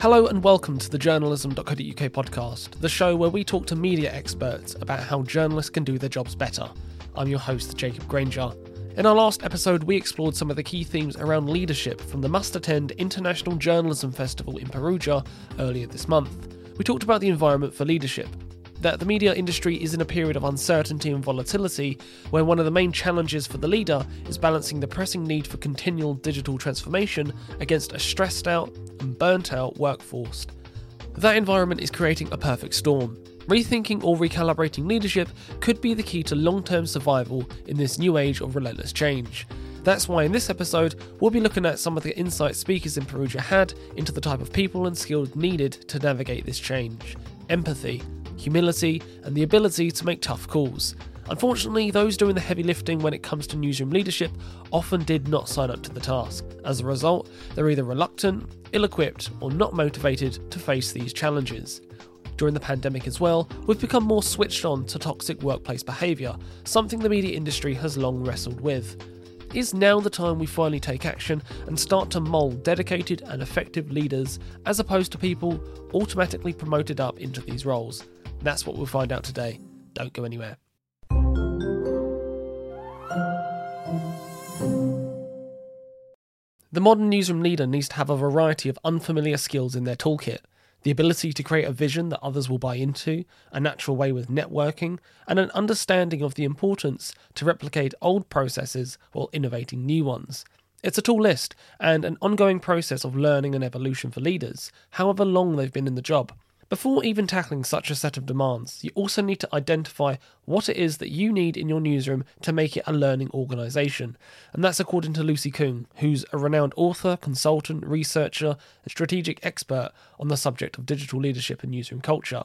Hello and welcome to the journalism.co.uk podcast, the show where we talk to media experts about how journalists can do their jobs better. I'm your host, Jacob Granger. In our last episode, we explored some of the key themes around leadership from the must attend International Journalism Festival in Perugia earlier this month. We talked about the environment for leadership, that the media industry is in a period of uncertainty and volatility, where one of the main challenges for the leader is balancing the pressing need for continual digital transformation against a stressed out and burnt out workforce. That environment is creating a perfect storm. Rethinking or recalibrating leadership could be the key to long term survival in this new age of relentless change. That's why in this episode, we'll be looking at some of the insights speakers in Perugia had into the type of people and skills needed to navigate this change empathy, humility, and the ability to make tough calls. Unfortunately, those doing the heavy lifting when it comes to newsroom leadership often did not sign up to the task. As a result, they're either reluctant, ill equipped, or not motivated to face these challenges. During the pandemic as well, we've become more switched on to toxic workplace behaviour, something the media industry has long wrestled with. Is now the time we finally take action and start to mould dedicated and effective leaders as opposed to people automatically promoted up into these roles? That's what we'll find out today. Don't go anywhere. The modern newsroom leader needs to have a variety of unfamiliar skills in their toolkit the ability to create a vision that others will buy into, a natural way with networking, and an understanding of the importance to replicate old processes while innovating new ones. It's a tall list and an ongoing process of learning and evolution for leaders, however long they've been in the job. Before even tackling such a set of demands, you also need to identify what it is that you need in your newsroom to make it a learning organisation. And that's according to Lucy Kung, who's a renowned author, consultant, researcher, and strategic expert on the subject of digital leadership and newsroom culture.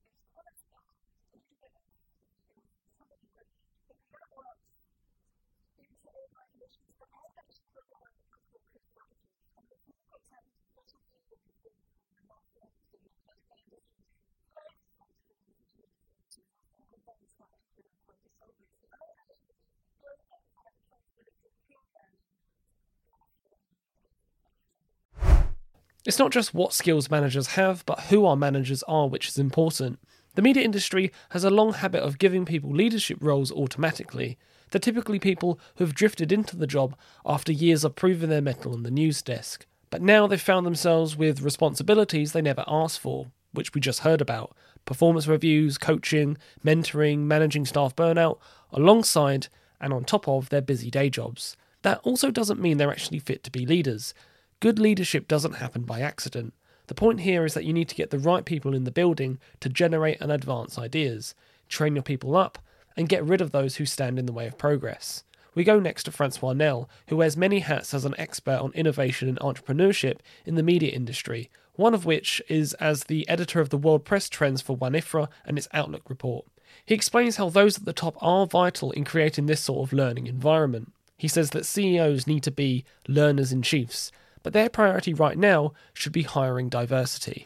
It's not just what skills managers have, but who our managers are, which is important. The media industry has a long habit of giving people leadership roles automatically, they're typically people who have drifted into the job after years of proving their mettle on the news desk. But now they've found themselves with responsibilities they never asked for, which we just heard about performance reviews, coaching, mentoring, managing staff burnout, alongside and on top of their busy day jobs. That also doesn't mean they're actually fit to be leaders. Good leadership doesn't happen by accident. The point here is that you need to get the right people in the building to generate and advance ideas, train your people up, and get rid of those who stand in the way of progress. We go next to Francois Nel, who wears many hats as an expert on innovation and entrepreneurship in the media industry, one of which is as the editor of the World Press Trends for WAN-IFRA and its Outlook report. He explains how those at the top are vital in creating this sort of learning environment. He says that CEOs need to be learners in chiefs, but their priority right now should be hiring diversity.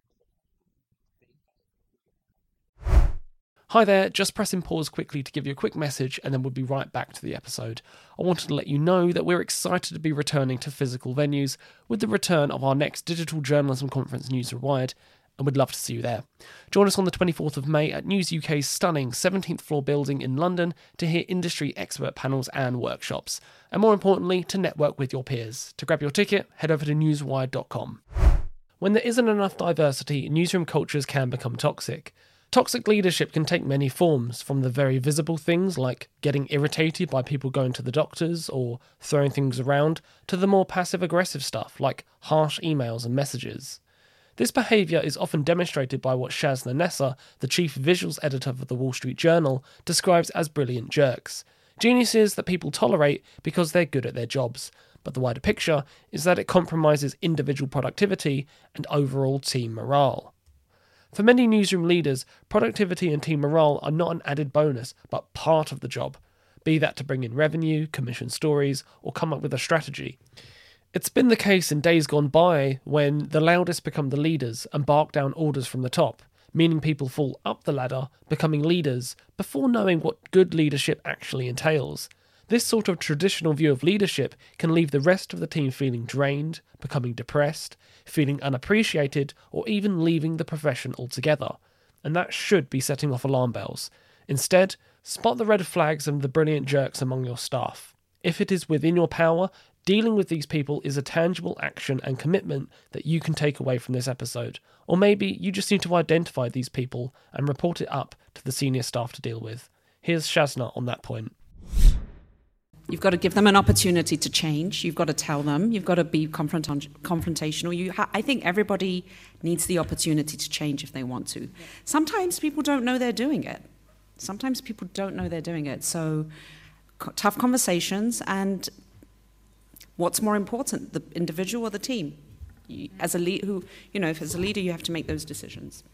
Hi there, just pressing pause quickly to give you a quick message and then we'll be right back to the episode. I wanted to let you know that we're excited to be returning to physical venues with the return of our next digital journalism conference, News Rewired, and we'd love to see you there. Join us on the 24th of May at News UK's stunning 17th floor building in London to hear industry expert panels and workshops, and more importantly, to network with your peers. To grab your ticket, head over to newsrewired.com. When there isn't enough diversity, newsroom cultures can become toxic. Toxic leadership can take many forms, from the very visible things like getting irritated by people going to the doctors or throwing things around, to the more passive aggressive stuff like harsh emails and messages. This behaviour is often demonstrated by what Shazna Nessa, the chief visuals editor of the Wall Street Journal, describes as brilliant jerks. Geniuses that people tolerate because they're good at their jobs, but the wider picture is that it compromises individual productivity and overall team morale. For many newsroom leaders, productivity and team morale are not an added bonus, but part of the job, be that to bring in revenue, commission stories, or come up with a strategy. It's been the case in days gone by when the loudest become the leaders and bark down orders from the top, meaning people fall up the ladder, becoming leaders, before knowing what good leadership actually entails. This sort of traditional view of leadership can leave the rest of the team feeling drained, becoming depressed, feeling unappreciated, or even leaving the profession altogether. And that should be setting off alarm bells. Instead, spot the red flags and the brilliant jerks among your staff. If it is within your power, dealing with these people is a tangible action and commitment that you can take away from this episode. Or maybe you just need to identify these people and report it up to the senior staff to deal with. Here's Shazna on that point. You've got to give them an opportunity to change. You've got to tell them. You've got to be confront- confrontational. You ha- I think everybody needs the opportunity to change if they want to. Sometimes people don't know they're doing it. Sometimes people don't know they're doing it. So, co- tough conversations and what's more important, the individual or the team? You, as a lead, who you know, if as a leader, you have to make those decisions.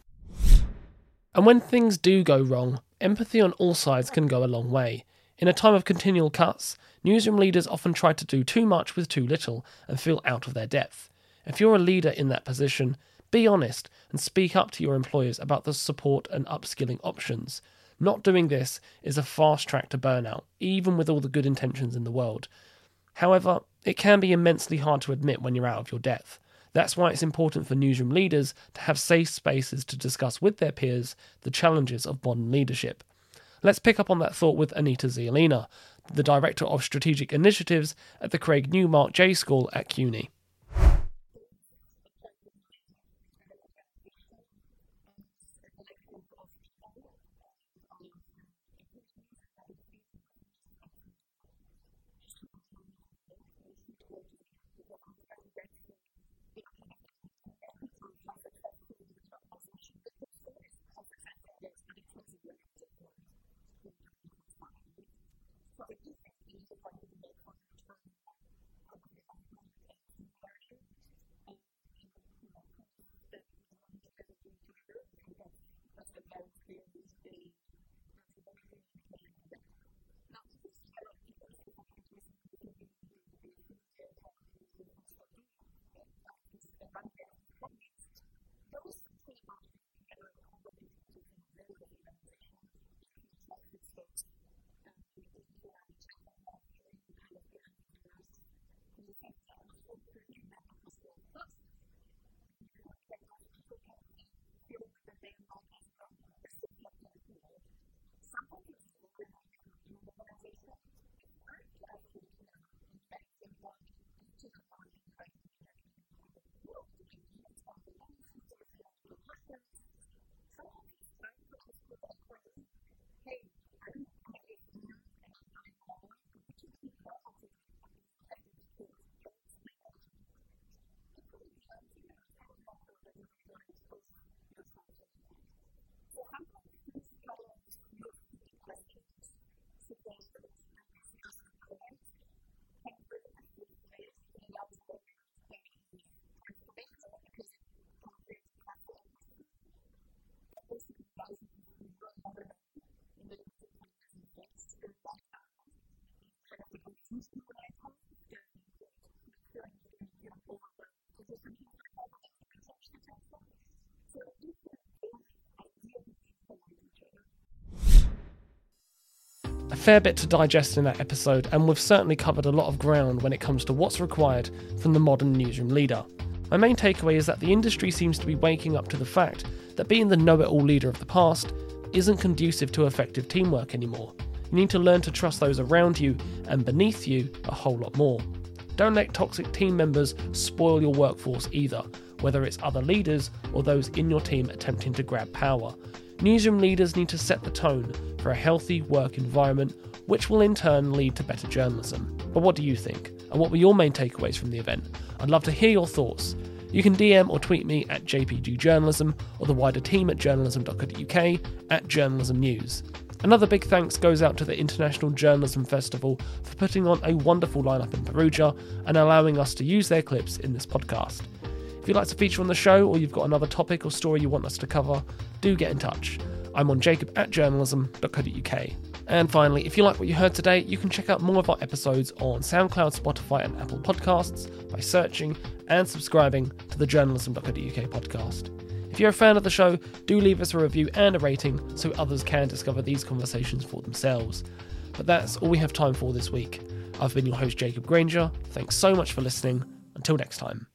And when things do go wrong, empathy on all sides can go a long way. In a time of continual cuts, newsroom leaders often try to do too much with too little and feel out of their depth. If you're a leader in that position, be honest and speak up to your employers about the support and upskilling options. Not doing this is a fast track to burnout, even with all the good intentions in the world. However, it can be immensely hard to admit when you're out of your depth. That's why it's important for newsroom leaders to have safe spaces to discuss with their peers the challenges of modern leadership. Let's pick up on that thought with Anita Zielina, the Director of Strategic Initiatives at the Craig Newmark J School at CUNY. Fair bit to digest in that episode, and we've certainly covered a lot of ground when it comes to what's required from the modern newsroom leader. My main takeaway is that the industry seems to be waking up to the fact that being the know it all leader of the past isn't conducive to effective teamwork anymore. You need to learn to trust those around you and beneath you a whole lot more. Don't let toxic team members spoil your workforce either, whether it's other leaders or those in your team attempting to grab power. Newsroom leaders need to set the tone for a healthy work environment, which will in turn lead to better journalism. But what do you think? And what were your main takeaways from the event? I'd love to hear your thoughts. You can DM or tweet me at JPG Journalism or the wider team at journalism.co.uk at Journalism News. Another big thanks goes out to the International Journalism Festival for putting on a wonderful lineup in Perugia and allowing us to use their clips in this podcast. If you'd like to feature on the show or you've got another topic or story you want us to cover, do get in touch. I'm on jacob at journalism.co.uk. And finally, if you like what you heard today, you can check out more of our episodes on SoundCloud, Spotify, and Apple Podcasts by searching and subscribing to the journalism.co.uk podcast. If you're a fan of the show, do leave us a review and a rating so others can discover these conversations for themselves. But that's all we have time for this week. I've been your host, Jacob Granger. Thanks so much for listening. Until next time.